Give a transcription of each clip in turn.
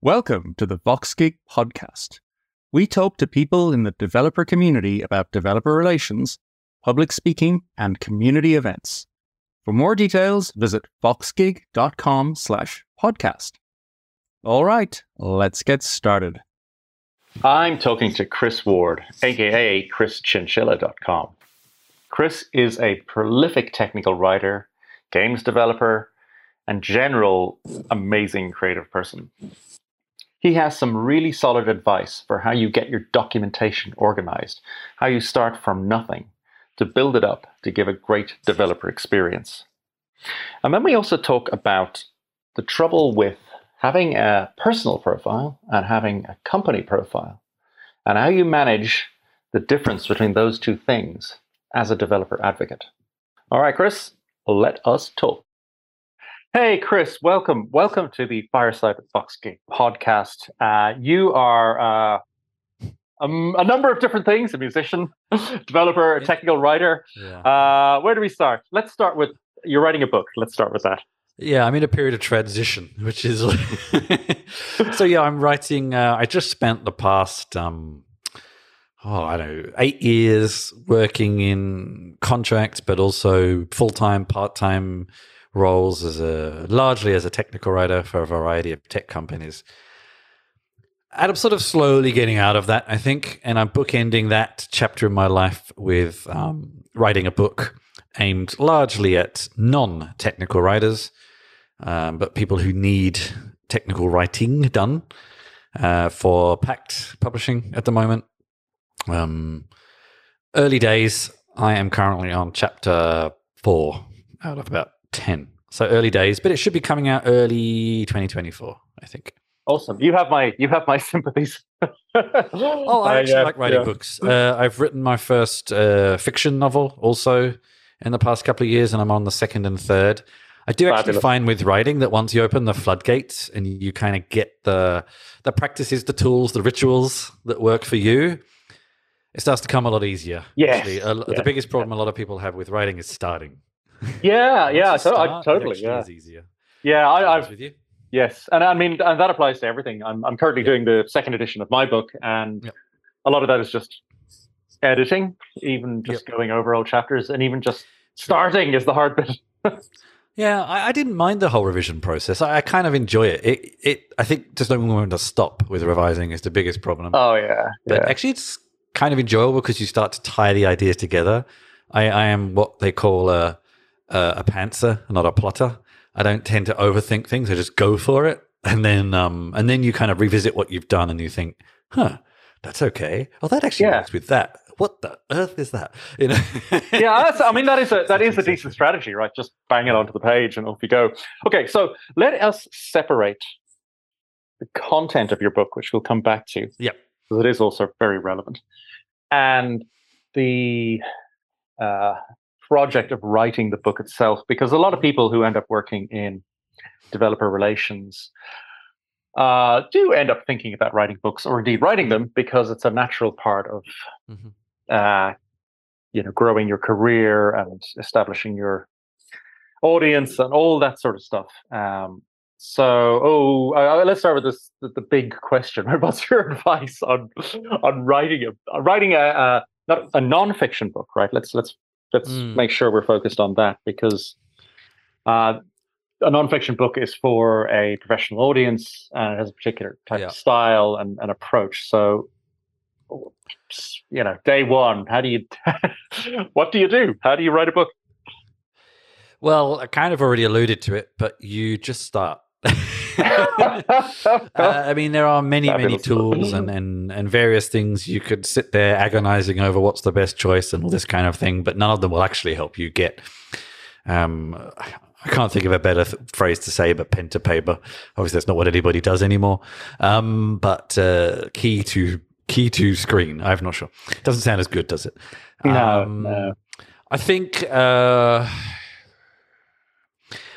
Welcome to the VoxGig podcast. We talk to people in the developer community about developer relations, public speaking, and community events. For more details, visit voxgig.com slash podcast. All right, let's get started. I'm talking to Chris Ward, aka ChrisChinchilla.com. Chris is a prolific technical writer, games developer, and general amazing creative person. He has some really solid advice for how you get your documentation organized, how you start from nothing to build it up to give a great developer experience. And then we also talk about the trouble with having a personal profile and having a company profile, and how you manage the difference between those two things as a developer advocate. All right, Chris, let us talk. Hey, Chris, welcome. Welcome to the Fireside with VoxGig podcast. Uh, you are uh, um, a number of different things a musician, developer, a technical writer. Yeah. Uh, where do we start? Let's start with you're writing a book. Let's start with that. Yeah, I'm in a period of transition, which is so. Yeah, I'm writing. Uh, I just spent the past, um, oh, I don't know, eight years working in contracts, but also full time, part time roles as a largely as a technical writer for a variety of tech companies. And I'm sort of slowly getting out of that, I think, and I'm bookending that chapter in my life with um, writing a book aimed largely at non-technical writers, um, but people who need technical writing done uh, for Packt Publishing at the moment. Um, early days. I am currently on chapter four out of about 10. So early days, but it should be coming out early 2024, I think. Awesome. You have my you have my sympathies. oh, I actually uh, like writing yeah. books. Uh, I've written my first uh, fiction novel also in the past couple of years, and I'm on the second and third. I do actually Fabulous. find with writing that once you open the floodgates and you kind of get the the practices, the tools, the rituals that work for you, it starts to come a lot easier. Yeah. The biggest problem a lot of people have with writing is starting. Yeah, yeah, so I, totally. Yeah, is easier. Yeah, I, have with you. Yes, and I mean, and that applies to everything. I'm I'm currently doing the second edition of my book, and yep. a lot of that is just editing, even just yep. going over old chapters, and even just starting is the hard bit. yeah, I, I, didn't mind the whole revision process. I, I, kind of enjoy it. It, it. I think just knowing when to stop with revising is the biggest problem. Oh yeah, but yeah. actually, it's kind of enjoyable because you start to tie the ideas together. I, I am what they call a uh, a pantser, not a plotter. I don't tend to overthink things. I just go for it, and then um, and then you kind of revisit what you've done, and you think, huh, that's okay. Oh, that actually yeah. works with that. What the earth is that? You know? yeah, I mean that is a that is a decent strategy, right? Just bang it onto the page and off you go. Okay, so let us separate the content of your book, which we'll come back to. Yeah, because it is also very relevant, and the uh, project of writing the book itself because a lot of people who end up working in developer relations uh, do end up thinking about writing books or indeed writing them because it's a natural part of mm-hmm. uh, you know growing your career and establishing your audience and all that sort of stuff. Um, so oh uh, let's start with this the, the, big question. What's your advice on on writing a writing a, a not a non-fiction book right? Let's let's let's mm. make sure we're focused on that because uh, a nonfiction book is for a professional audience and it has a particular type yeah. of style and, and approach. So, you know, day one, how do you, what do you do? How do you write a book? Well, I kind of already alluded to it, but you just start. uh, I mean, there are many, many tools and, and, and various things you could sit there agonizing over what's the best choice and all this kind of thing, but none of them will actually help you get. Um, I can't think of a better th- phrase to say, but pen to paper. Obviously, that's not what anybody does anymore. Um, but uh, key to key to screen. I'm not sure. It doesn't sound as good, does it? No, um, no. I think. Uh,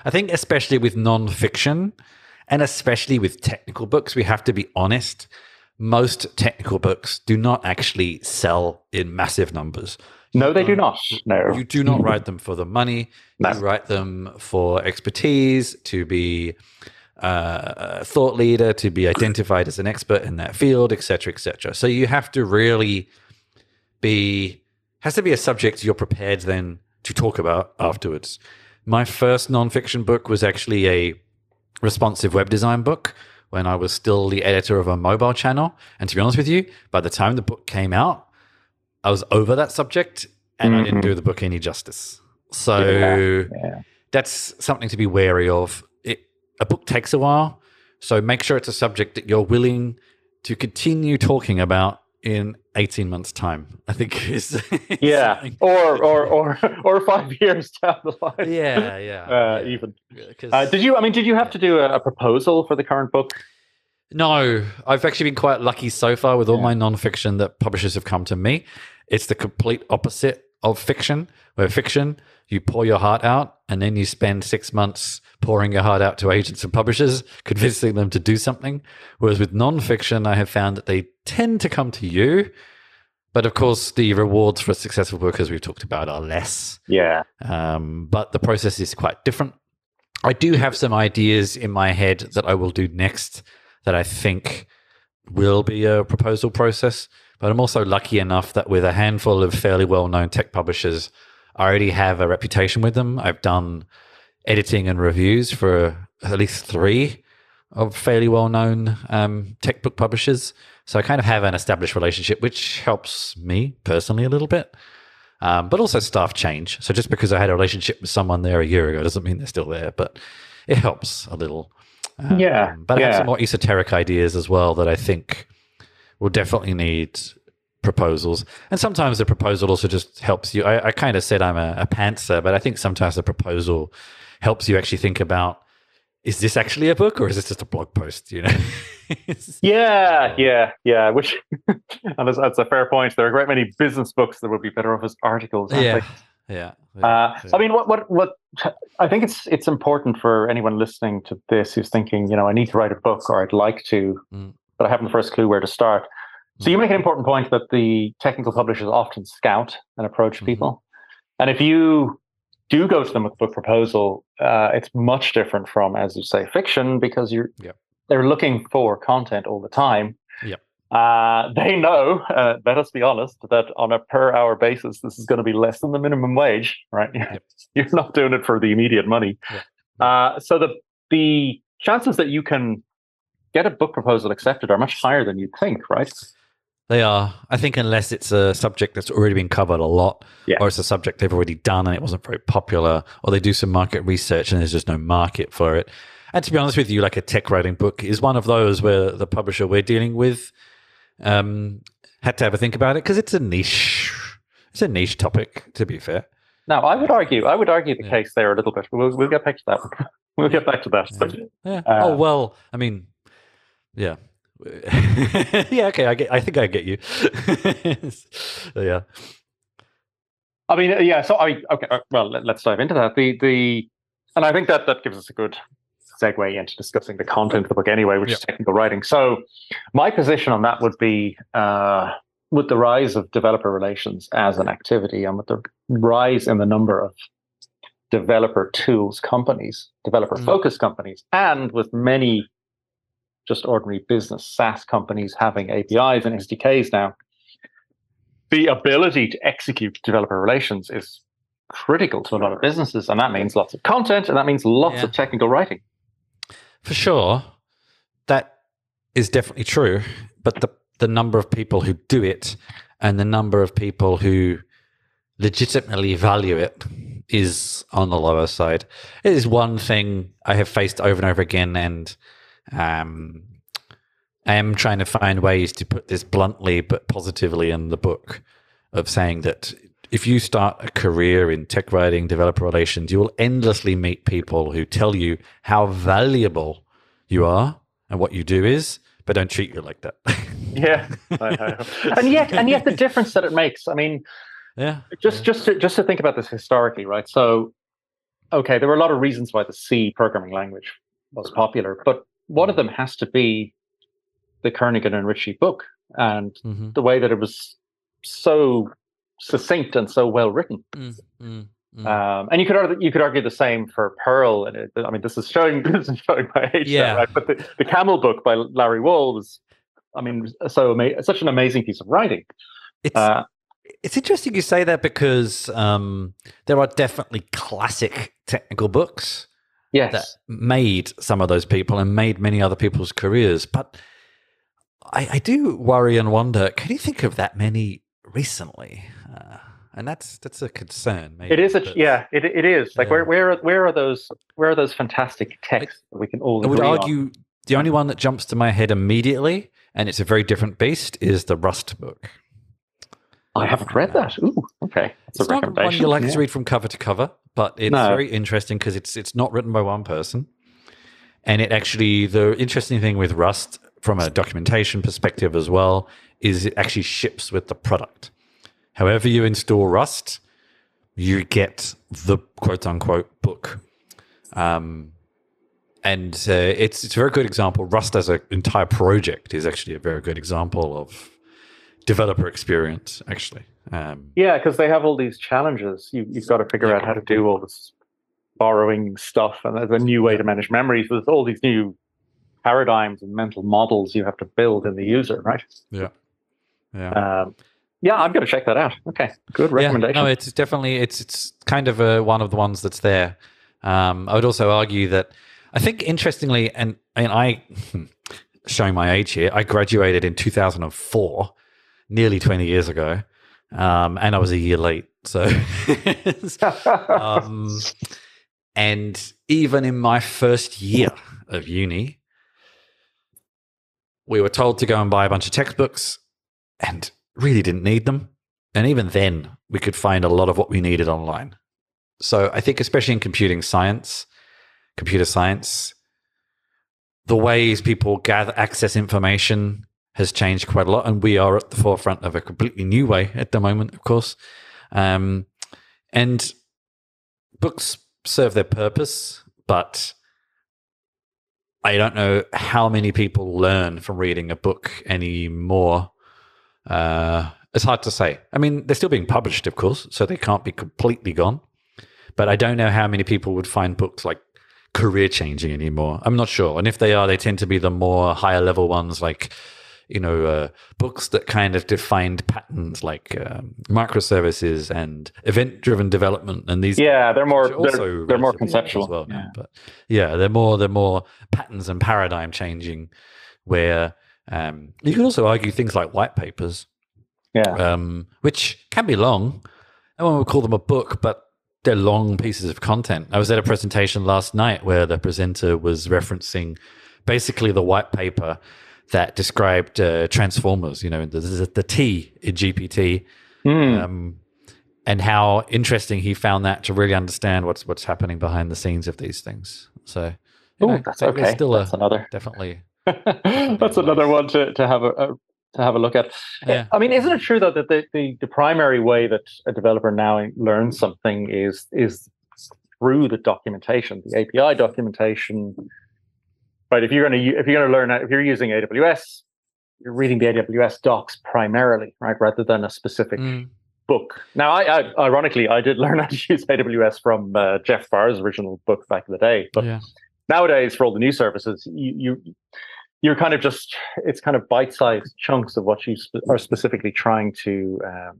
I think, especially with non-fiction, and especially with technical books, we have to be honest. Most technical books do not actually sell in massive numbers. No, they do not. No. You do not write them for the money. No. You write them for expertise, to be uh, thought leader, to be identified as an expert in that field, etc., etc. So you have to really be has to be a subject you're prepared then to talk about afterwards. My first nonfiction book was actually a responsive web design book when I was still the editor of a mobile channel. And to be honest with you, by the time the book came out, I was over that subject and mm-hmm. I didn't do the book any justice. So yeah, yeah. that's something to be wary of. It, a book takes a while. So make sure it's a subject that you're willing to continue talking about in 18 months time i think is yeah or or or or five years down the line. Yeah yeah, uh, yeah. even. Uh, did you i mean did you have to do a, a, proposal for the current book? No i've actually been quite lucky so far with all yeah. my nonfiction that publishers have come to me. It's the complete opposite of fiction where fiction you pour your heart out and then you spend six months pouring your heart out to agents and publishers, convincing them to do something. Whereas with nonfiction, I have found that they tend to come to you. But of course, the rewards for a successful book, as we've talked about, are less. Yeah. Um, but the process is quite different. I do have some ideas in my head that I will do next that I think will be a proposal process. But I'm also lucky enough that with a handful of fairly well known tech publishers, I already have a reputation with them. I've done editing and reviews for at least three of fairly well known um, tech book publishers. So I kind of have an established relationship, which helps me personally a little bit. Um, but also staff change. So just because I had a relationship with someone there a year ago doesn't mean they're still there, but it helps a little. Um, yeah. But I have some more esoteric ideas as well that I think will definitely need proposals. And sometimes the proposal also just helps you. I, I kind of said I'm a, a pantser, but I think sometimes the proposal helps you actually think about is this actually a book or is this just a blog post? You know? yeah, yeah, yeah. Which, and that's, that's, a fair point. There are a great many business books that would be better off as articles. Yeah. Yeah, yeah, uh, yeah. I mean, what, what, what? I think it's it's important for anyone listening to this who's thinking, you know, I need to write a book or I'd like to, mm. But I haven't the first clue where to start. So you make an important point that the technical publishers often scout and approach mm-hmm. people. And if you do go to them with a book proposal, uh, it's much different from, as you say, fiction because you're yep. they're looking for content all the time. Yep. Uh, they know, uh, let us be honest, that on a per hour basis, this is going to be less than the minimum wage, right? Yep. you're not doing it for the immediate money. Uh, so the the chances that you can get a book proposal accepted are much higher than you'd think, right? They are. I think unless it's a subject that's already been covered a lot, yeah. or it's a subject they've already done and it wasn't very popular, or they do some market research and there's just no market for it. And to be honest with you, like a tech writing book is one of those where the publisher we're dealing with um, had to have a think about it because it's a niche. It's a niche topic, to be fair. Now, I would argue, I would argue the yeah. case there a little bit. We'll, we'll get back to that. we'll get back to that. Yeah. yeah. Uh, oh well, I mean, yeah. yeah, okay, I get. I think I get you. yeah. I mean, yeah. So I okay. Uh, well, let, us dive into that. The the, and I think that that gives us a good segue into discussing the content of the book anyway, which is technical writing. So my position on that would be uh, with the rise of developer relations as an activity, and with the rise in the number of developer tools companies, developer focused mm. companies, and with many just ordinary business SaaS companies having APIs and SDKs now, the ability to execute developer relations is critical to a lot of businesses. And that means lots of content and that means lots yeah. of technical writing. For sure. That is definitely true. But the, the number of people who do it and the number of people who legitimately value it is on the lower side. It is one thing I have faced over and over again. And um, I am trying to find ways to put this bluntly but positively in the book of saying that if you start a career in tech writing, developer relations, you will endlessly meet people who tell you how valuable you are and what you do is, but don't treat you like that. yeah, and yet, and yet, the difference that it makes. I mean, yeah, just yeah. just to, just to think about this historically, right? So, okay, there were a lot of reasons why the C programming language was popular, but one of them has to be the Kernighan and Ritchie book and mm-hmm. the way that it was so succinct and so well written. Mm-hmm. Mm. Um, and you could argue, you could argue the same for Perl. And it, I mean, this is showing this is showing my age, Yeah. now, right? But the, the Camel book by Larry Wall was, I mean, so ama- such an amazing piece of writing. It's Uh, it's interesting you say that because um, there are definitely classic technical books yes, that made some of those people and made many other people's careers. But I, I do worry and wonder: can you think of that many recently? Uh, and that's that's a concern. Maybe, it is a yeah, it, it is like Yeah. where where are, where are those where are those fantastic texts that we can all I would agree on? argue the only one that jumps to my head immediately, and it's a very different beast, is the Rust book. I haven't read that. Ooh, okay, that's It's a not one you like Yeah. to read from cover to cover, but it's No. very interesting because it's it's not written by one person, and it actually the interesting thing with Rust from a documentation perspective as well is it actually ships with the product. However, you install Rust, you get the quote unquote book. Um, and uh, it's it's a very good example. Rust as an entire project is actually a very good example of developer experience. Actually, um, Yeah, because they have all these challenges. You, you've got to figure out how to do all this borrowing stuff, and there's a new way to manage memories. There's all these new paradigms and mental models you have to build in the user, right? yeah, yeah. Um, yeah, I'm going to check that out. Okay, good recommendation. Yeah, no, it's definitely it's it's kind of a, one of the ones that's there. Um, I would also argue that I think interestingly, and and I showing my age here, I graduated in 2004, nearly 20 years ago, um, and I was a year late. So, um, and even in my first year of uni, we were told to go and buy a bunch of textbooks, and really didn't need them. And even then, we could find a lot of what we needed online. So I think, especially in computing science, computer science, the ways people gather access information has changed quite a lot, and we are at the forefront of a completely new way at the moment, of course. Um, and books serve their purpose, but I don't know how many people learn from reading a book anymore. Uh, it's hard to say. I mean, they're still being published, of course, so they can't be completely gone. But I don't know how many people would find books like career changing anymore. I'm not sure. And if they are, they tend to be the more higher level ones, like you know, uh, books that kind of defined patterns, like um, microservices and event-driven development, and these. yeah, they're more which are also they're, they're more conceptual as well now. But yeah, they're more they're more patterns and paradigm changing, where um, you could also argue things like white papers yeah. um, which can be long. No one would call them a book, but they're long pieces of content. I was at a presentation last night where the presenter was referencing basically the white paper that described uh, transformers, you know, the, the, the T in GPT, Hmm. um, and how interesting he found that to really understand what's what's happening behind the scenes of these things. So, Ooh, know, that's okay. Still that's a, another. definitely. that's another one to, to have a, a to have a look at. Yeah. I mean, isn't it true though that the, the, the primary way that a developer now learns something is is through the documentation, the API documentation. Right. If you're going to if you're going to learn if you're using AWS, you're reading the AWS docs primarily, right, rather than a specific Mm. book. Now, I, I ironically I did learn how to use AWS from uh, Jeff Barr's original book back in the day, but yeah. nowadays for all the new services you, you you're kind of just it's kind of bite-sized chunks of what you sp- are specifically trying to um,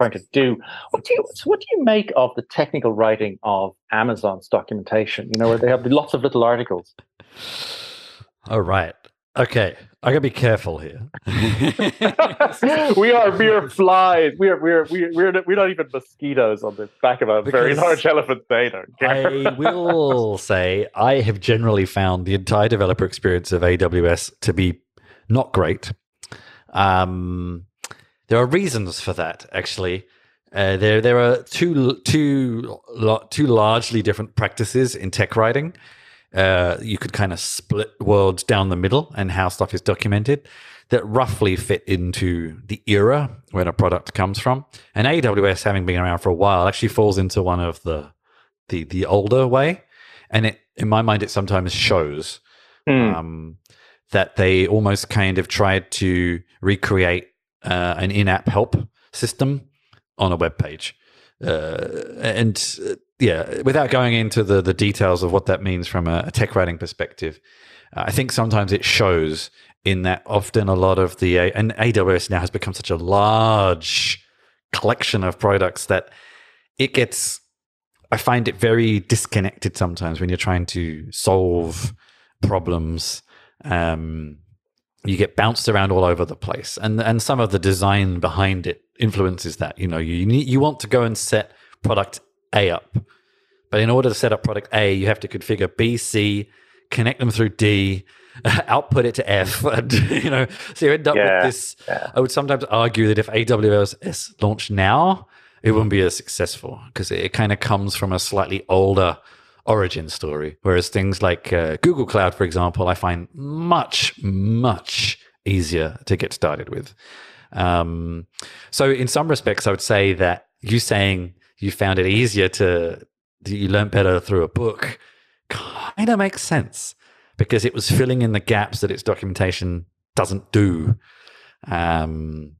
trying to do what do you so what do you make of the technical writing of amazon's documentation you know where they have lots of little articles All right. Okay. I gotta be careful here. we are mere flies we are we're we're we're not, we're not even mosquitoes on the back of a very large elephant they don't care I will say I have generally found the entire developer experience of AWS to be not great. Um, there are reasons for that, actually. Uh, there, there are two, two, two largely different practices in tech writing. Uh, you could kind of split worlds down the middle and how stuff is documented that roughly fit into the era when a product comes from. And AWS, having been around for a while, actually falls into one of the the the older way, and it in my mind it sometimes shows Hmm. um, that they almost kind of tried to recreate uh, an in-app help system on a web page. uh, and uh, yeah, without going into the the details of what that means from a, a tech writing perspective, uh, I think sometimes it shows in that often a lot of the and AWS now has become such a large collection of products that it gets. I find it very disconnected sometimes when you're trying to solve problems. Um, you get bounced around all over the place, and and some of the design behind it influences that. You know, you you want to go and set product A up, but in order to set up product A, you have to configure B, C, connect them through D, output it to F, and you know, so you end up Yeah, with this. yeah. I would sometimes argue that if AWS launched now, it wouldn't be as successful because it, kind of comes from a slightly older origin story. Whereas things like uh, Google Cloud, for example, I find much, much easier to get started with. Um, so, in some respects, I would say that you saying you found it easier to, you learned better through a book kind of makes sense because it was filling in the gaps that its documentation doesn't do. Um,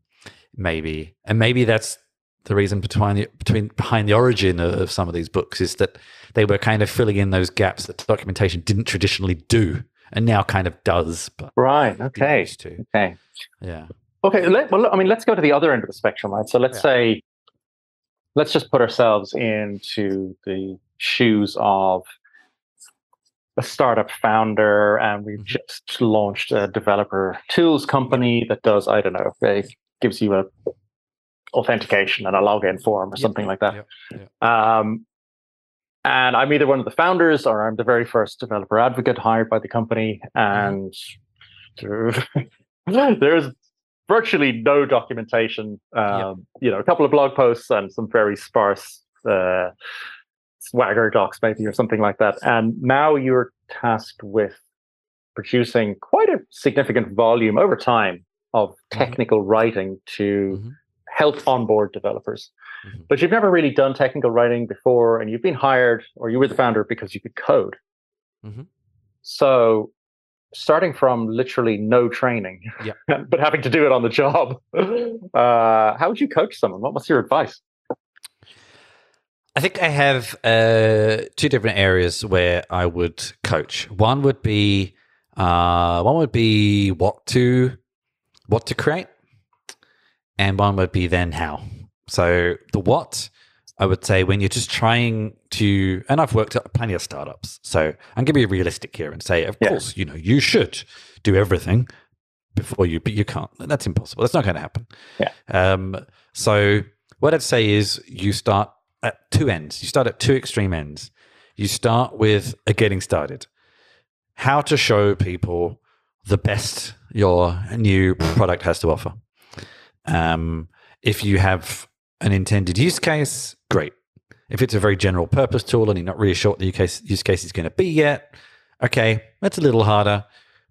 maybe, and maybe that's the reason between the, between behind the origin of, of some of these books is that they were kind of filling in those gaps that documentation didn't traditionally do, and now kind of does. But Right. Okay. Okay. Yeah. Okay. Let, well, I mean, let's go to the other end of the spectrum, right? So let's Yeah. say, let's just put ourselves into the shoes of a startup founder, and we've Mhm. just launched a developer tools company that does, I don't know, it gives you a authentication and a login form or something like that. Um, and I'm either one of the founders or I'm the very first developer advocate hired by the company. And there- there's virtually no documentation. Um, You know, a couple of blog posts and some very sparse uh, Swagger docs, maybe, or something like that. And now you're tasked with producing quite a significant volume over time of technical writing to Mhm. help onboard developers. Mhm. But you've never really done technical writing before, and you've been hired or you were the founder because you could code. Mhm. So, starting from literally no training, Yeah. but having to do it on the job, uh, how would you coach someone? What was your advice? I think I have uh, two different areas where I would coach. One would be uh, one would be what to what to create, and one would be then how. So the what I would say when you're just trying to, and I've worked at plenty of startups, so I'm going to be realistic here and say, of Yeah. course, you know, you should do everything before you, but you can't. That's impossible. That's not going to happen. Yeah. Um, so what I'd say is you start at two ends. You start at two extreme ends. You start with a getting started. How to show people the best your new product has to offer. Um, if you have an intended use case, great. If it's a very general purpose tool and you're not really sure what the use case, is going to be yet, okay, that's a little harder,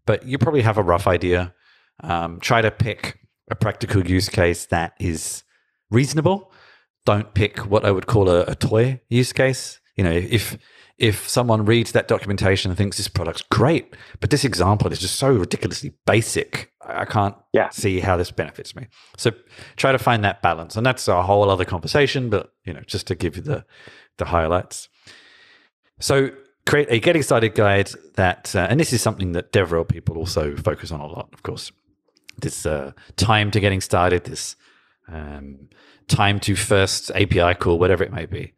but you probably have a rough idea. Um, try to pick a practical use case that is reasonable. Don't pick what I would call a, a toy use case. You know, if if someone reads that documentation and thinks this product's great, but this example is just so ridiculously basic, I can't Yeah. see how this benefits me. So try to find that balance, and that's a whole other conversation. But you know, just to give you the the highlights. So create a getting started guide that, uh, and this is something that DevRel people also focus on a lot, of course. This uh, time to getting started, this um, time to first API call, whatever it may be.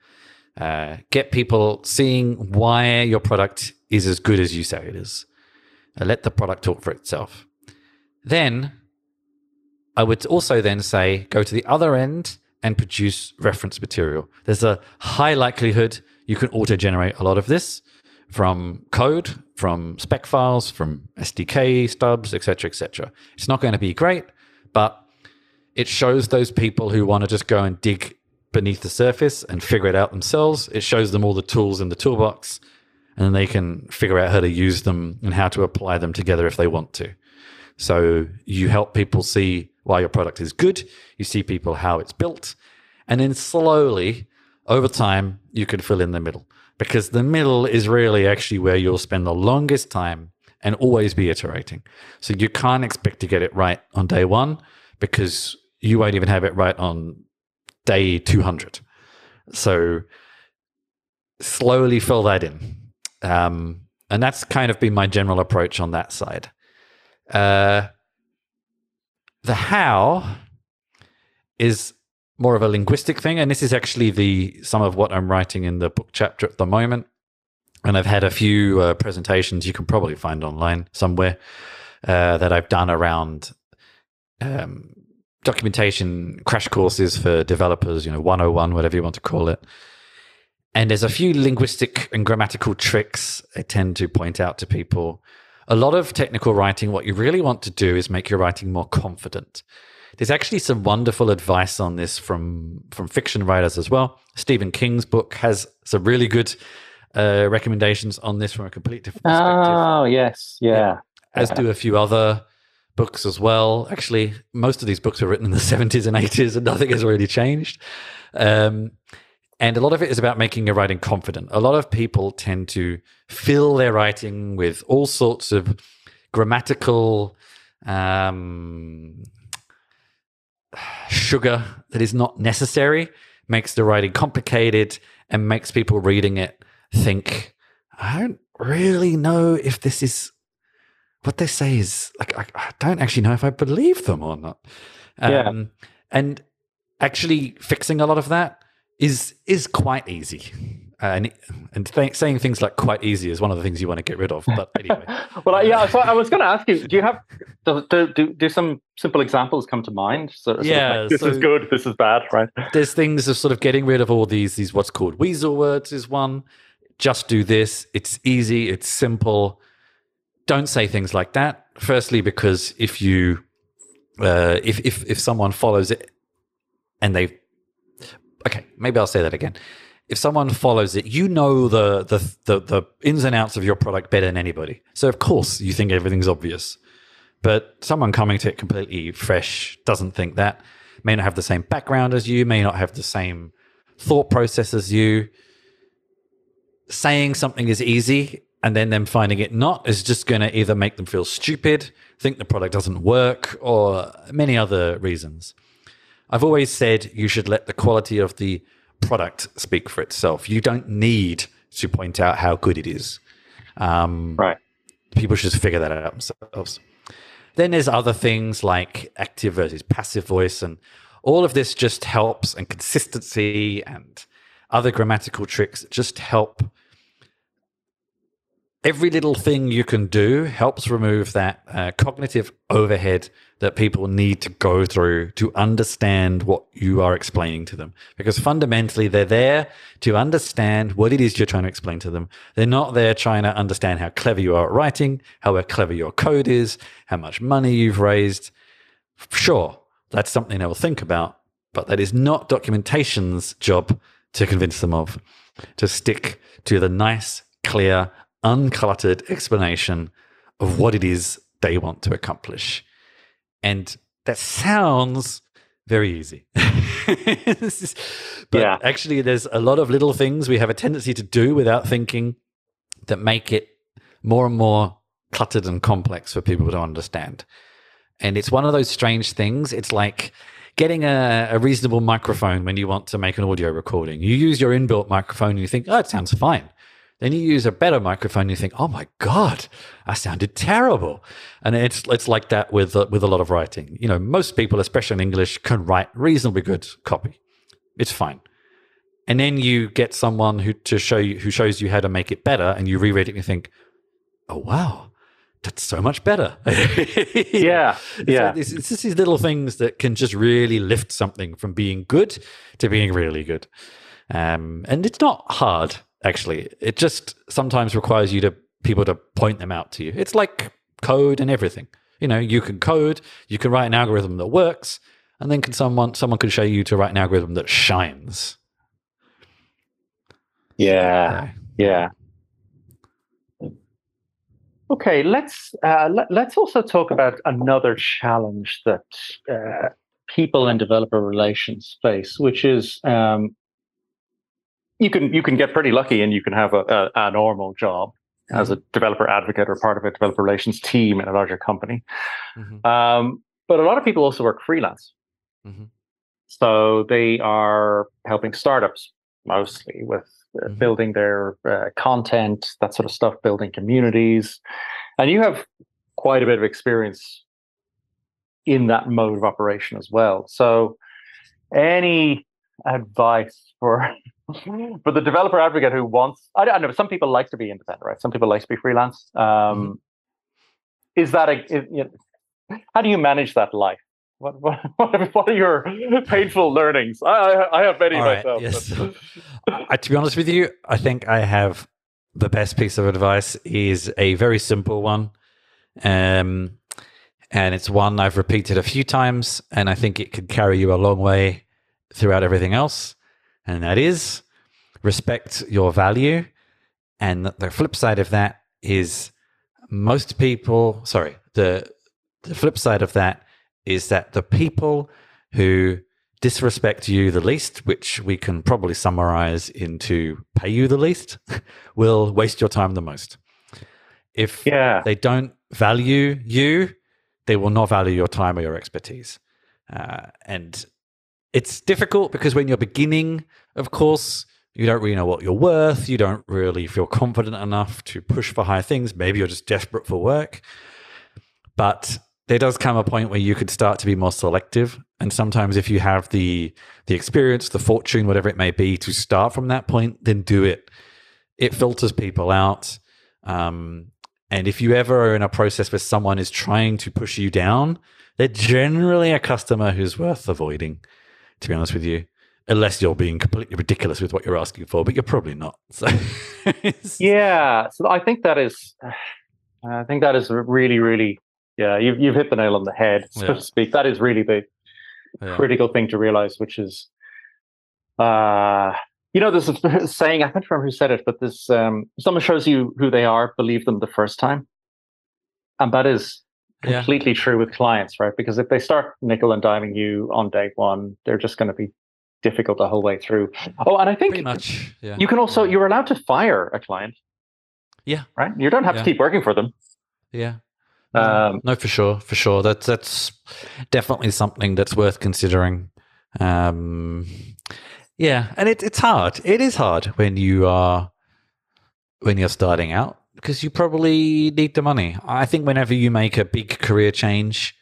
Uh, get people seeing why your product is as good as you say it is. Uh, let the product talk for itself. Then I would also then say go to the other end and produce reference material. There's a high likelihood you can auto generate a lot of this from code, from spec files, from SDK stubs, etc., etc. It's not going to be great, but it shows those people who want to just go and dig beneath the surface and figure it out themselves. It shows them all the tools in the toolbox, and then they can figure out how to use them and how to apply them together if they want to. So you help people see why your product is good. You see people how it's built, and then slowly over time you can fill in the middle because the middle is really actually where you'll spend the longest time and always be iterating. So you can't expect to get it right on day one because you won't even have it right on day 200. So slowly fill that in. Um, and that's kind of been my general approach on that side. Uh, the how is more of a linguistic thing, and this is actually the some of what I'm writing in the book chapter at the moment. And I've had a few uh, presentations you can probably find online somewhere uh, that I've done around um, documentation crash courses for developers, you know, 101, whatever you want to call it. And there's a few linguistic and grammatical tricks I tend to point out to people. A lot of technical writing, what you really want to do is make your writing more confident. There's actually some wonderful advice on this from from fiction writers as well. Stephen King's book has some really good uh, recommendations on this from a completely different perspective. Oh yes, yeah. yeah. As do a few other books as well. Actually, most of these books were written in the 70s and 80s, and nothing has really changed. Um, and a lot of it is about making your writing confident. A lot of people tend to fill their writing with all sorts of grammatical um, sugar that is not necessary, makes the writing complicated, and makes people reading it think, I don't really know if this is what they say is like, I, I don't actually know if I believe them or not. Um, yeah. And actually fixing a lot of that is is quite easy. Uh, and and th- saying things like quite easy is one of the things you want to get rid of. But anyway, well, yeah. So I was going to ask you: Do you have do, do, do some simple examples come to mind? So, yeah, like, this so is good, this is bad, right? There's things of sort of getting rid of all these these what's called weasel words is one. Just do this. It's easy. It's simple. Don't say things like that. Firstly, because if you uh, if if if someone follows it and they okay, maybe I'll say that again. If someone follows it, you know the, the the the ins and outs of your product better than anybody. So of course you think everything's obvious. But someone coming to it completely fresh doesn't think that. May not have the same background as you, may not have the same thought process as you. Saying something is easy and then them finding it not is just going to either make them feel stupid, think the product doesn't work, or many other reasons. I've always said you should let the quality of the product speak for itself. You don't need to point out how good it is. Um, right. People should figure that out themselves. Then there's other things like active versus passive voice, and all of this just helps, and consistency and other grammatical tricks just help every little thing you can do helps remove that uh, cognitive overhead that people need to go through to understand what you are explaining to them. Because fundamentally, they're there to understand what it is you're trying to explain to them. They're not there trying to understand how clever you are at writing, how clever your code is, how much money you've raised. Sure, that's something they will think about, but that is not documentation's job to convince them of. To stick to the nice, clear, uncluttered explanation of what it is they want to accomplish. And that sounds very easy. but yeah. actually, there's a lot of little things we have a tendency to do without thinking that make it more and more cluttered and complex for people to understand. And it's one of those strange things. It's like getting a, a, reasonable microphone when you want to make an audio recording. You use your inbuilt microphone and you think, oh, it sounds fine. Then you use a better microphone, you think, "Oh my god, I sounded terrible." And it's it's like that with uh, with a lot of writing. You know, most people, especially in English, can write reasonably good copy. It's fine. And then you get someone who to show you who shows you how to make it better, and you reread it and you think, "Oh wow, that's so much better." yeah, yeah. it's, it's just these little things that can just really lift something from being good to being really good. Um, and it's not hard actually. It just sometimes requires you to people to point them out to you. It's like code and everything. You know, you can code, you can write an algorithm that works, and then can someone someone can show you to write an algorithm that shines. Yeah. Yeah. Okay, let's uh, let, us also talk about another challenge that uh, people in developer relations face, which is um, you can you can get pretty lucky and you can have a, a, a normal job mm-hmm. as a developer advocate or part of a developer relations team in a larger company. Mm-hmm. Um, but a lot of people also work freelance. Mm-hmm. So they are helping startups mostly with uh, Mhm. building their uh, content, that sort of stuff, building communities, and you have quite a bit of experience in that mode of operation as well. So, any advice for for the developer advocate who wants? I don't know. Some people like to be independent, right? Some people like to be freelance. Um, Is that a? Is, you know, how do you manage that life? What what what are your painful learnings? I I, I have many All right, myself. yes. I, to be honest with you, I think I have the best piece of advice is a very simple one. Um, and it's one I've repeated a few times, and I think it could carry you a long way throughout everything else. And that is respect your value. And the flip side of that is most people, sorry, the, the flip side of that is that the people who disrespect you the least, which we can probably summarize into pay you the least, will waste your time the most. If yeah. they don't value you, they will not value your time or your expertise. Uh, and it's difficult because when you're beginning, of course, you don't really know what you're worth. You don't really feel confident enough to push for higher things. Maybe you're just desperate for work. But there does come a point where you could start to be more selective. And sometimes if you have the the experience, the fortune, whatever it may be, to start from that point, then do it. It filters people out. Um, and if you ever are in a process where someone is trying to push you down, they're generally a customer who's worth avoiding, to be honest with you. Unless you're being completely ridiculous with what you're asking for, but you're probably not. So Yeah, so I think that is, I think that is really, really, yeah, you've you've hit the nail on the head, so Yeah. to speak. That is really the yeah. critical thing to realize, which is, uh, you know, there's a saying I can't remember who said it, but this um, someone shows you who they are, believe them the first time, and that is Yeah. completely true with clients, right? Because if they start nickel and diming you on day one, they're just going to be difficult the whole way through. Oh, and I think Pretty much. Yeah. you can also Yeah. you're allowed to fire a client. Yeah. Right. You don't have Yeah. to keep working for them. Yeah. Um, no, for sure, for sure. That's that's definitely something that's worth considering. Um, yeah, and it, it's hard. It is hard when you are when you're starting out because you probably need the money. I think whenever you make a big career change,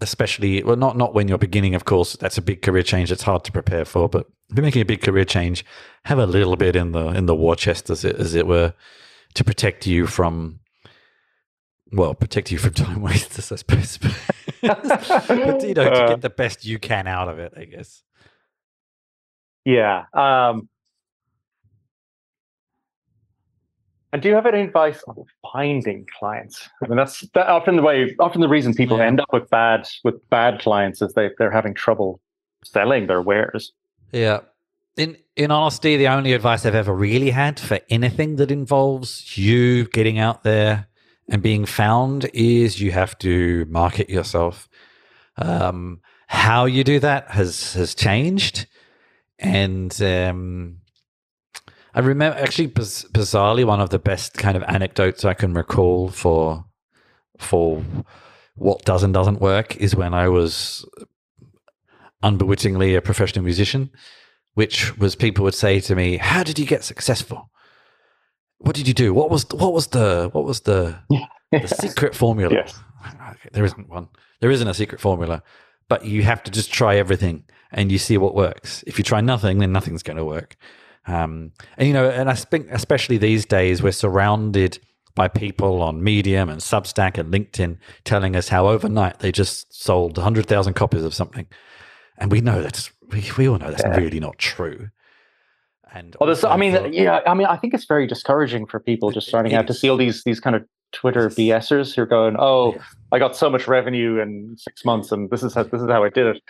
especially well, not not when you're beginning, of course, that's a big career change. It's hard to prepare for, but if you're making a big career change, have a little bit in the in the war chest, as it as it were, to protect you from well, protect you from time wasters, I suppose. but you know, to Uh, get the best you can out of it, I guess. yeah. Um, and do you have any advice on finding clients? I mean, that's that often the way. Often the reason people Yeah. end up with bad with bad clients is they they're having trouble selling their wares. Yeah. In in honesty, the only advice I've ever really had for anything that involves you getting out there and being found is you have to market yourself. Um, how you do that has has changed, and um, I remember actually biz- bizarrely one of the best kind of anecdotes I can recall for for what does and doesn't work is when I was unbewittingly a professional musician, which was people would say to me, "How did you get successful? What did you do? What was what was the what was the the secret formula?" Yes. There isn't one. There isn't a secret formula, but you have to just try everything and you see what works. If you try nothing, then nothing's going to work. Um, and you know, and I think especially these days, we're surrounded by people on Medium and Substack and LinkedIn telling us how overnight they just sold 100,000 copies of something. And we know that's, we, we all know that's Yeah. really not true. And Well, also I mean, for- yeah, I mean, I think it's very discouraging for people just starting out to see all these these kind of Twitter BSers who are going, "Oh, Yeah. I got so much revenue in six months, and this is how this is how I did it."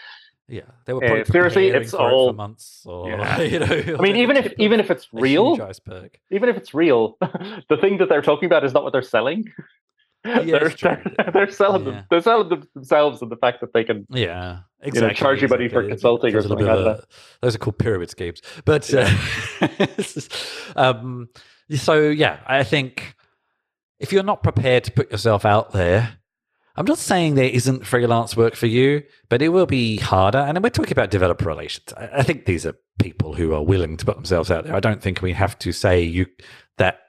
Yeah, they were probably seriously, it's for it all- for months or, Yeah. you know, I mean, even if even if it's real, iceberg. even if it's real, the thing that they're talking about is not what they're selling. they're, true. they're, they're selling Yeah. them, they're selling them themselves and the fact that they can. Yeah, exactly. charge you money for exactly. consulting or There's a little something like a- Those are called pyramid schemes. But uh, um, so yeah, I think if you're not prepared to put yourself out there, I'm not saying there isn't freelance work for you, but it will be harder. And we're talking about developer relations. I, I think these are people who are willing to put themselves out there. I don't think we have to say you that.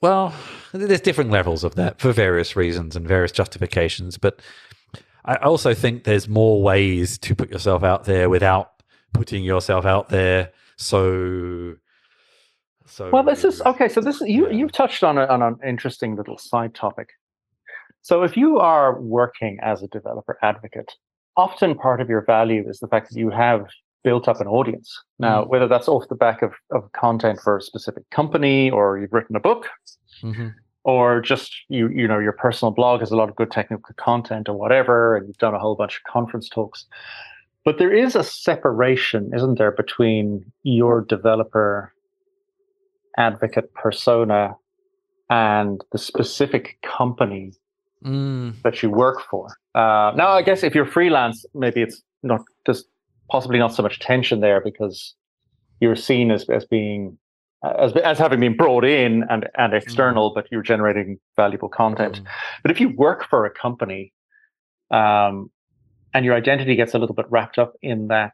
Well, there's different levels of that for various reasons and various justifications, but I also think there's more ways to put yourself out there without putting yourself out there. So, so well, this is okay. So this you you've touched on a, on an interesting little side topic. So if you are working as a developer advocate, often part of your value is the fact that you have built up an audience. Now, mm-hmm. whether that's off the back of, of content for a specific company or you've written a book, mm-hmm. or just you you know your personal blog has a lot of good technical content or whatever, and you've done a whole bunch of conference talks. But there is a separation, isn't there, between your developer advocate persona and the specific company mm. that you work for. Uh, now, I guess if you're freelance, maybe it's not just possibly not so much tension there because you're seen as, as being as, as having been brought in and, and external, mm. but you're generating valuable content. Mm. But if you work for a company, um, and your identity gets a little bit wrapped up in that,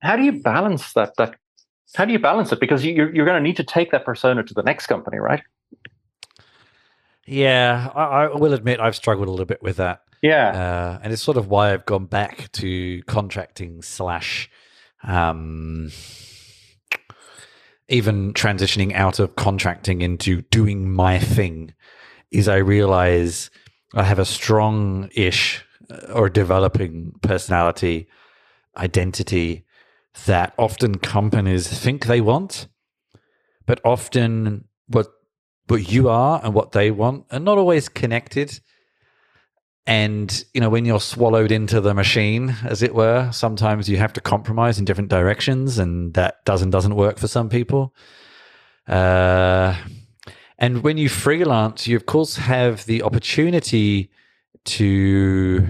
how do you balance that? That how do you balance it? Because you, you're you're going to need to take that persona to the next company, right? Yeah, I, I will admit I've struggled a little bit with that. Yeah. Uh, and it's sort of why I've gone back to contracting slash um, even transitioning out of contracting into doing my thing is I realize I have a strong ish uh, or developing personality identity that often companies think they want, but often what what you are and what they want are not always connected. And, you know, when you're swallowed into the machine, as it were, sometimes you have to compromise in different directions, and that does and doesn't work for some people. Uh, and when you freelance, you, of course, have the opportunity to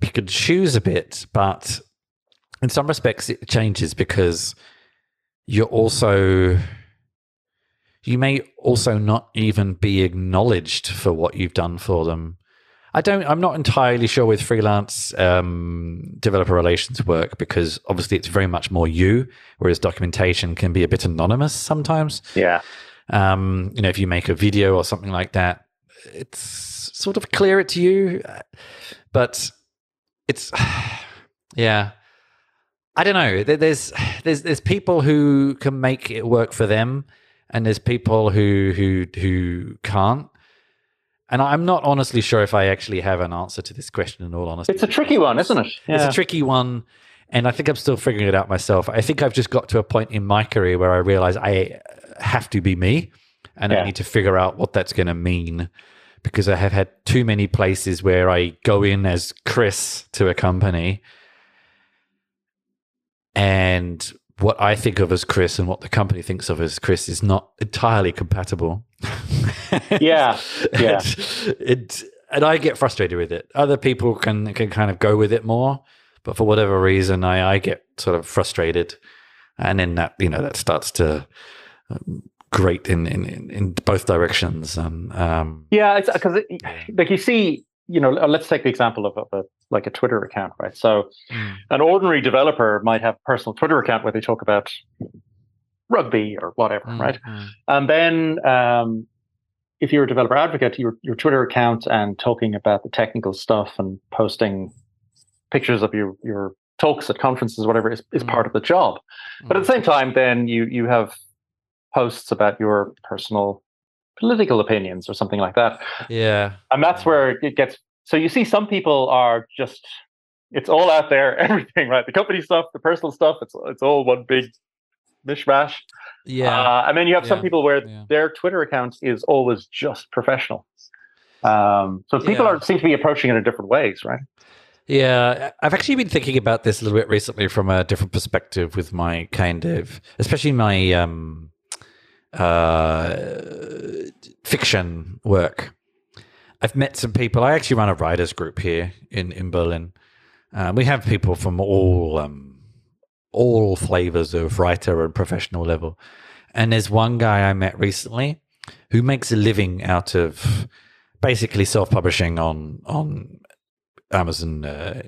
pick and choose a bit, but in some respects, it changes because you're also you may also not even be acknowledged for what you've done for them. I don't. I'm not entirely sure with freelance um, developer relations work because obviously it's very much more you, whereas documentation can be a bit anonymous sometimes. Yeah. Um, you know, if you make a video or something like that, it's sort of clear it to you, but it's yeah. I don't know. There's there's there's people who can make it work for them and there's people who who who can't. And I'm not honestly sure if I actually have an answer to this question. In all honesty, it's a tricky one, isn't it? Yeah. It's a tricky one, and I think I'm still figuring it out myself. I think I've just got to a point in my career where I realize I have to be me, and yeah. I need to figure out what that's going to mean because I have had too many places where I go in as Chris to a company and what I think of as Chris and what the company thinks of as Chris is not entirely compatible. yeah, yeah. it, it, and I get frustrated with it. Other people can can kind of go with it more, but for whatever reason, I I get sort of frustrated, and then that you know that starts to um, grate in in in both directions. And um, yeah, because like you see you know, let's take the example of, of a like a Twitter account, right? So, mm. an ordinary developer might have a personal Twitter account where they talk about rugby or whatever, mm. right? Mm. And then, um, if you're a developer advocate, your your Twitter account and talking about the technical stuff and posting pictures of your your talks at conferences, whatever, is, is part mm. of the job. But at the same time, then you you have posts about your personal political opinions or something like that. Yeah. And that's where it gets so you see some people are just it's all out there, everything, right? The company stuff, the personal stuff, it's it's all one big mishmash. Yeah. Uh, and then you have yeah. some people where yeah. their Twitter account is always just professional. Um, so people yeah. are seem to be approaching it in different ways, right? Yeah, I've actually been thinking about this a little bit recently from a different perspective with my kind of, especially my um, uh, fiction work. I've met some people. I actually run a writers group here in in Berlin. Uh, we have people from all um, all flavors of writer and professional level. And there's one guy I met recently who makes a living out of basically self-publishing on on Amazon uh,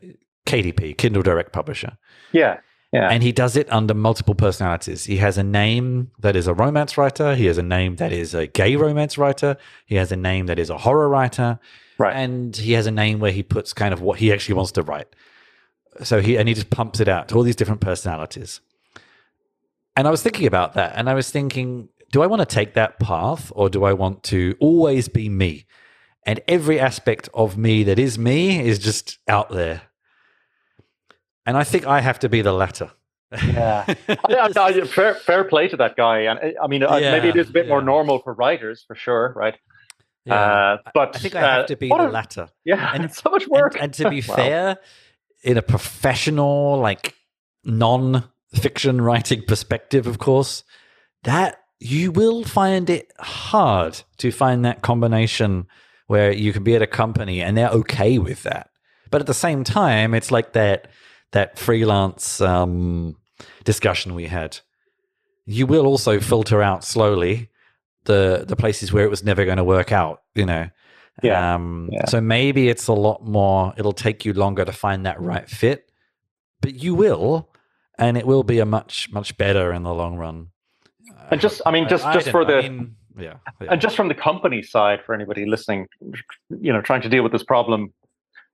KDP, Kindle Direct Publisher. Yeah. Yeah. And he does it under multiple personalities. He has a name that is a romance writer. He has a name that is a gay romance writer. He has a name that is a horror writer. Right. And he has a name where he puts kind of what he actually wants to write. So he and he just pumps it out to all these different personalities. And I was thinking about that and I was thinking, do I want to take that path or do I want to always be me? And every aspect of me that is me is just out there. And I think I have to be the latter. Yeah. I, I, I, fair, fair play to that guy. And uh, I mean, uh, Yeah, maybe it is a bit more normal for writers for sure, right? Yeah. Uh, but I think I have uh, to be the a- latter. Yeah, and- it's so much And, work. and to be Wow. fair, in a professional, like non fiction writing perspective, of course, that you will find it hard to find that combination where you can be at a company and they're okay with that. But at the same time, it's like that that freelance um, discussion we had. You will also filter out slowly the the places where it was never going to work out. You know. Yeah, Um, yeah. So maybe it's a lot more. It'll take you longer to find that right fit, but you will, and it will be a much much better in the long run. And just- I mean, just- just don't for know. I the- mean, yeah, yeah. and just from the company side, for anybody listening, you know, trying to deal with this problem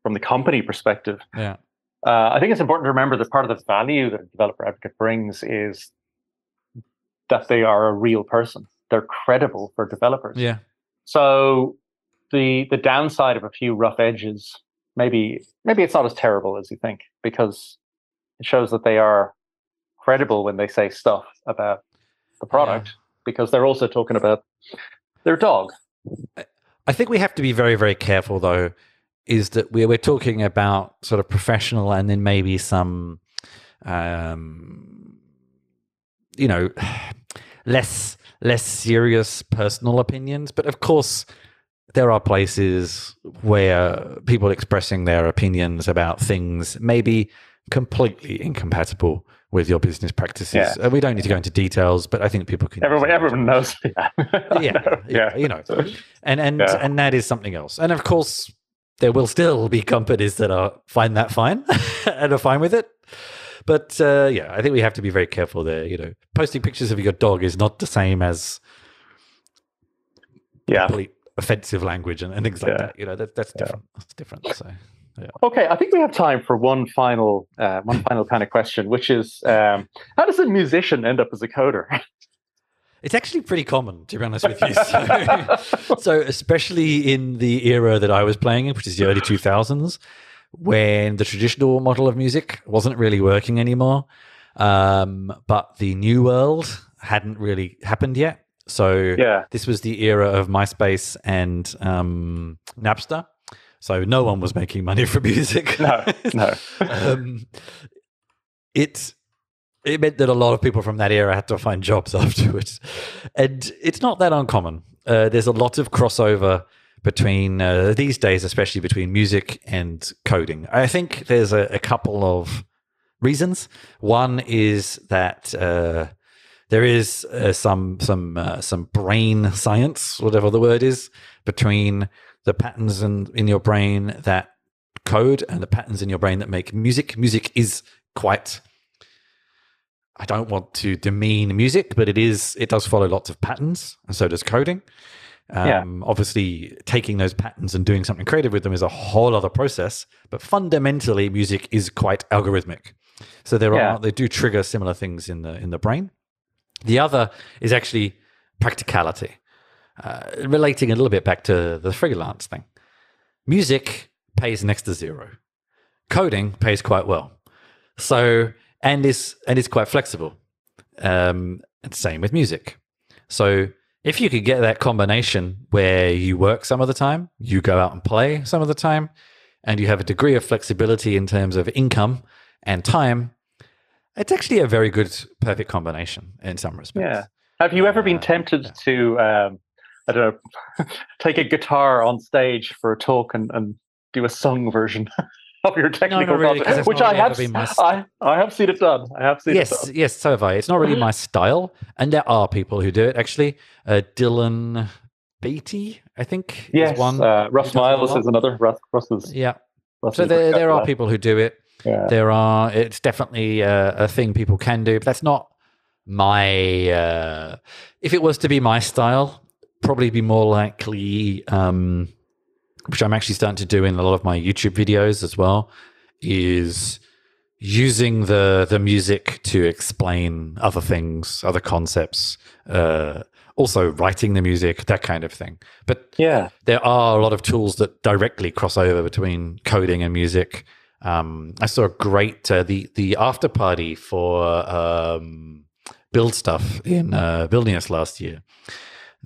from the company perspective, yeah. Uh, I think it's important to remember that part of the value that a developer advocate brings is that they are a real person. They're credible for developers. Yeah. So the the downside of a few rough edges, maybe maybe it's not as terrible as you think because it shows that they are credible when they say stuff about the product because they're also talking about their dog. I think we have to be very, very careful, though, is that we're, we're talking about sort of professional and then maybe some, um, you know, less less serious personal opinions. But of course, there are places where people expressing their opinions about things may be completely incompatible with your business practices. Yeah. Uh, we don't need to go into details, but I think people can. Everyone everyone knows. Yeah. yeah, yeah. you know, and and Yeah. and that is something else. And of course, there will still be companies that are find that fine and are fine with it. But uh, yeah, I think we have to be very careful there. You know, posting pictures of your dog is not the same as Yeah. offensive language and, and things like Yeah. that. You know, that, that's Yeah. different. That's different. So Yeah. Okay, I think we have time for one final uh, one final kind of question, which is um, how does a musician end up as a coder? it's actually pretty common, to be honest with you. So, so especially in the era that I was playing in, which is the early 2000s, when the traditional model of music wasn't really working anymore, um, but the new world hadn't really happened yet. So yeah, this was the era of MySpace and um, Napster. So no one was making money for music. no, no. um, it it meant that a lot of people from that era had to find jobs afterwards, and it's not that uncommon. Uh, there's a lot of crossover between uh, these days, especially between music and coding. I think there's a, a couple of reasons. One is that uh, there is uh, some some uh, some brain science, whatever the word is, between the patterns in, in your brain that code and the patterns in your brain that make music. Music is quite. I don't want to demean music, but it is. It does follow lots of patterns, and so does coding. Yeah. Um, Obviously, taking those patterns and doing something creative with them is a whole other process. But fundamentally, music is quite algorithmic. So there Yeah. are they do trigger similar things in the in the brain. The other is actually practicality, uh, relating a little bit back to the freelance thing. Music pays next to zero. Coding pays quite well. So and is and is quite flexible. Um, and same with music. So if you could get that combination where you work some of the time, you go out and play some of the time, and you have a degree of flexibility in terms of income and time, it's actually a very good, perfect combination in some respects. Yeah. Have you ever been Uh, tempted yeah. to, um, I don't know, take a guitar on stage for a talk and, and do a sung version of your technical really, concept? that's Which I have, been my st- I, I have seen it done. I have seen it Yes, done. yes, so have I. It's not really my style, and there are people who do it. Actually, uh, Dylan Beattie, I think, Yes, is one. uh, Russ it Miles is another. Russ, Russ is. yeah, Russ so is there, there are people who do it. Yeah. There are. It's definitely a, a thing people can do, but that's not my. Uh, if it was to be my style, probably be more likely, um, which I'm actually starting to do in a lot of my YouTube videos as well, is using the the music to explain other things, other concepts. Uh, also writing the music, that kind of thing. But Yeah. there are a lot of tools that directly cross over between coding and music. Um, I saw a great uh, the the after party for um, build stuff in uh, last year.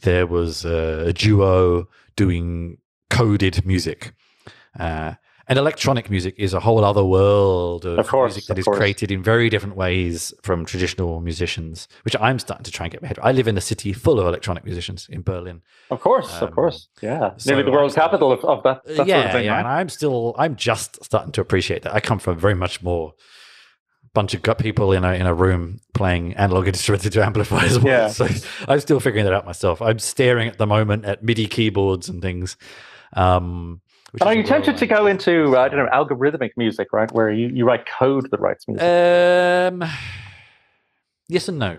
There was a duo doing coded music. Uh, and electronic music is a whole other world of, Of course, music that is course. created in very different ways from traditional musicians, which I'm starting to try and get my head. I live in a city full of electronic musicians in Berlin, Of course, Um, of course. Yeah. so Nearly the world still- capital of, of that, that Uh, sort yeah, of thing, yeah, right? and I'm still, I'm just starting to appreciate that. I come from very much more bunch of gut people in a in a room playing analog instruments into amplifiers. Yeah. So I'm still figuring that out myself. I'm staring at the moment at MIDI keyboards and things. Um, And are you tempted to go into, uh, I don't know, algorithmic music, right? Where you, you write code that writes music? Um, yes and no.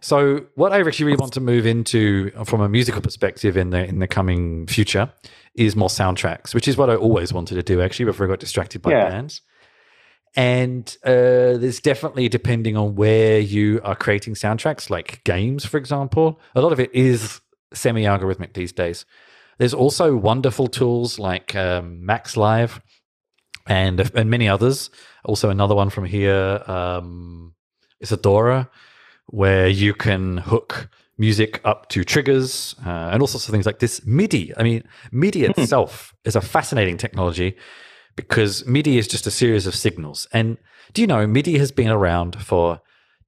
So, what I actually really want to move into from a musical perspective in the in the coming future is more soundtracks, which is what I always wanted to do actually before I got distracted by Yeah. bands. And uh, there's definitely depending on where you are creating soundtracks, like games, for example. A lot of it is semi-algorithmic these days. There's also wonderful tools like um, Max Live and and many others. Also, another one from here um, is Adora, where you can hook music up to triggers uh, and all sorts of things like this. MIDI. I mean, MIDI Hmm. itself is a fascinating technology because MIDI is just a series of signals. And do you know MIDI has been around for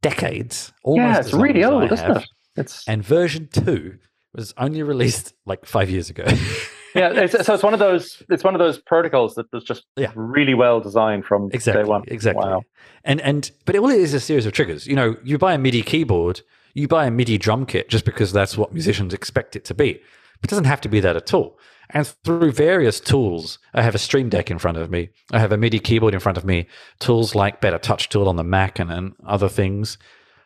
decades? Almost yeah, it's really old, isn't it? It's And version two was only released like five years ago. yeah. It's, so it's one of those. It's one of those protocols that was just Yeah. really well designed from exactly day one. exactly Wow. and and but all it is is a series of triggers you know you buy a midi keyboard you buy a midi drum kit just because that's what musicians expect it to be But it doesn't have to be that at all and through various tools i have a stream deck in front of me i have a midi keyboard in front of me tools like better touch tool on the mac and, and other things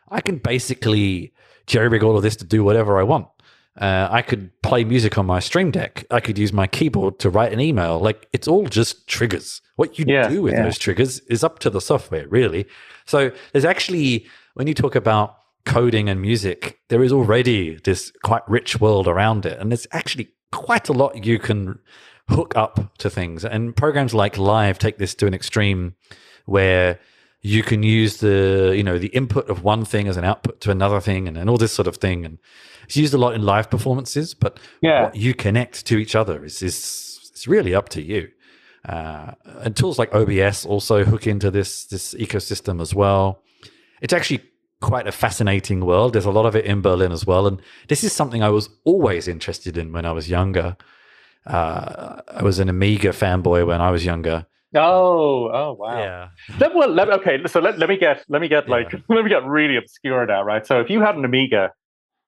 i can basically jerry rig all of this to do whatever i want uh, I could play music on my Stream Deck. I could use my keyboard to write an email. Like it's all just triggers. What you Yeah, do with yeah. those triggers is up to the software, really. So there's actually, when you talk about coding and music, there is already this quite rich world around it. And there's actually quite a lot you can hook up to things. And programs like Live take this to an extreme where you can use the you know the input of one thing as an output to another thing and, and all this sort of thing. And it's used a lot in live performances but Yeah. what you connect to each other is is it's really up to you. Uh, and tools like obs also hook into this this ecosystem as well. It's actually quite a fascinating world. There's a lot of it in berlin as well. And this is something i was always interested in when i was younger. Uh, i was an amiga fanboy when i was younger Oh, oh, wow. yeah Let, well, let, okay. So let, let me get let me get Yeah. like let me get really obscure now, right? So if you had an Amiga,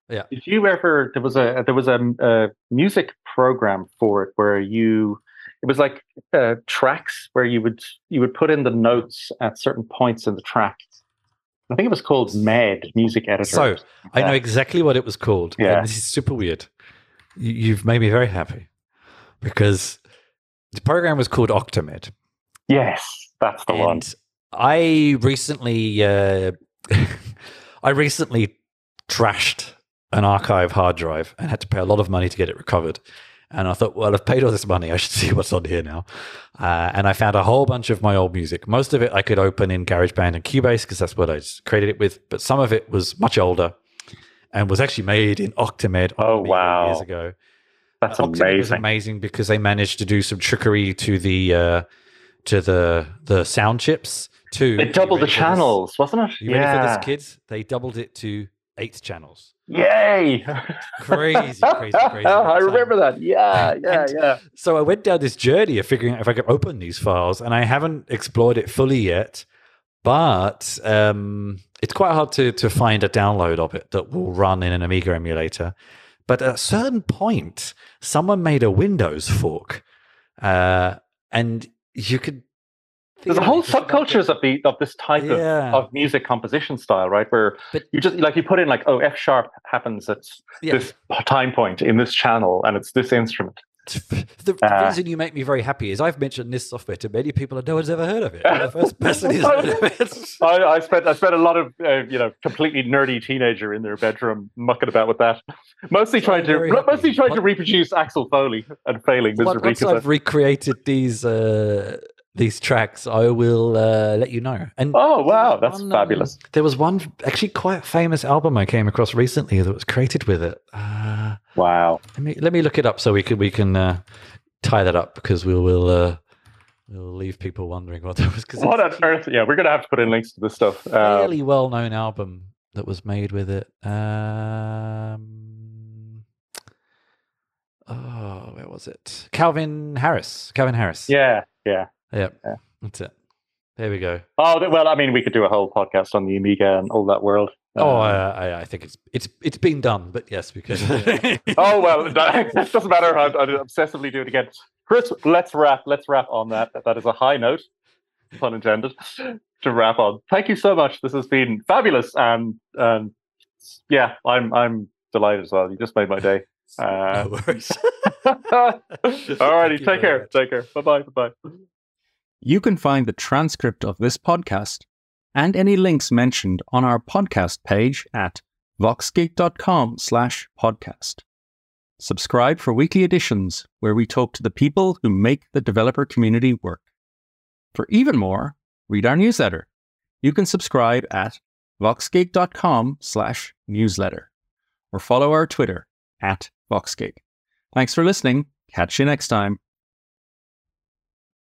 Yeah. did you ever? There was a there was a, a music program for it where you it was like uh, tracks where you would you would put in the notes at certain points in the track. I think it was called Med Music Editor. So I know exactly what it was called. Yeah. And this is super weird. You, you've made me very happy because the program was called Octamed. Yes, that's the one. I recently, uh, I recently trashed an archive hard drive and had to pay a lot of money to get it recovered. And I thought, well, I've paid all this money. I should see what's on here now. Uh, and I found a whole bunch of my old music. Most of it I could open in GarageBand and Cubase because that's what I created it with. But some of it was much older and was actually made in Octamed Oh, wow. years ago. That's was amazing. amazing because they managed to do some trickery to the uh, to the the sound chips too. They doubled the channels, wasn't it? You ready for this, kids? They doubled it to eight channels. Yay! Crazy, crazy, crazy. I remember that. Yeah, yeah, And- yeah. So I went down this journey of figuring out if I could open these files, and I haven't explored it fully yet. But um, it's quite hard to to find a download of it that will run in an Amiga emulator. But at a certain point, someone made a Windows fork, uh, and you could there's a whole subcultures of the of this type Yeah. of, of music composition style, right? Where But- you just like you put in like, oh, F sharp happens at Yeah. this time point in this channel, and it's this instrument. the, Uh, reason you make me very happy is I've mentioned this software to many people and no one's ever heard of it. The first person who's heard of it. I, I spent I spent a lot of uh, you know completely nerdy teenager in their bedroom mucking about with that, mostly So trying to happy. mostly trying to reproduce Axel Foley and failing miserably. Once I've recreated these uh, these tracks, I will uh, let you know. And oh wow, that's one, um, fabulous! there was one actually quite famous album I came across recently that was created with it. Uh, Wow. let me let me look it up so we can we can uh, tie that up because we will uh, we'll leave people wondering what that was. Because What on earth? Yeah, we're gonna have to put in links to this stuff. Uh, fairly well known album that was made with it. Um, oh, where was it? Calvin Harris. Calvin Harris. yeah, yeah. Yep. Yeah. That's it. There we go. Oh well, I mean, we could do a whole podcast on the Amiga and all that world. Oh, Um, I, I, I think it's it's it's been done, but yes, because oh well, that doesn't matter. I'd, I'd obsessively do it again. Chris, let's wrap. Let's wrap on that. That is a high note, pun intended, to wrap on. Thank you so much. This has been fabulous, and and yeah, I'm I'm delighted as well. You just made my day. Uh, no worries. Alrighty, Thank take care. much. Take care. Bye bye. Bye bye. You can find the transcript of this podcast and any links mentioned on our podcast page at voxgig.com slash podcast. Subscribe for weekly editions where we talk to the people who make the developer community work. For even more, read our newsletter. You can subscribe at voxgig.com slash newsletter or follow our Twitter at voxgig. Thanks for listening. Catch you next time.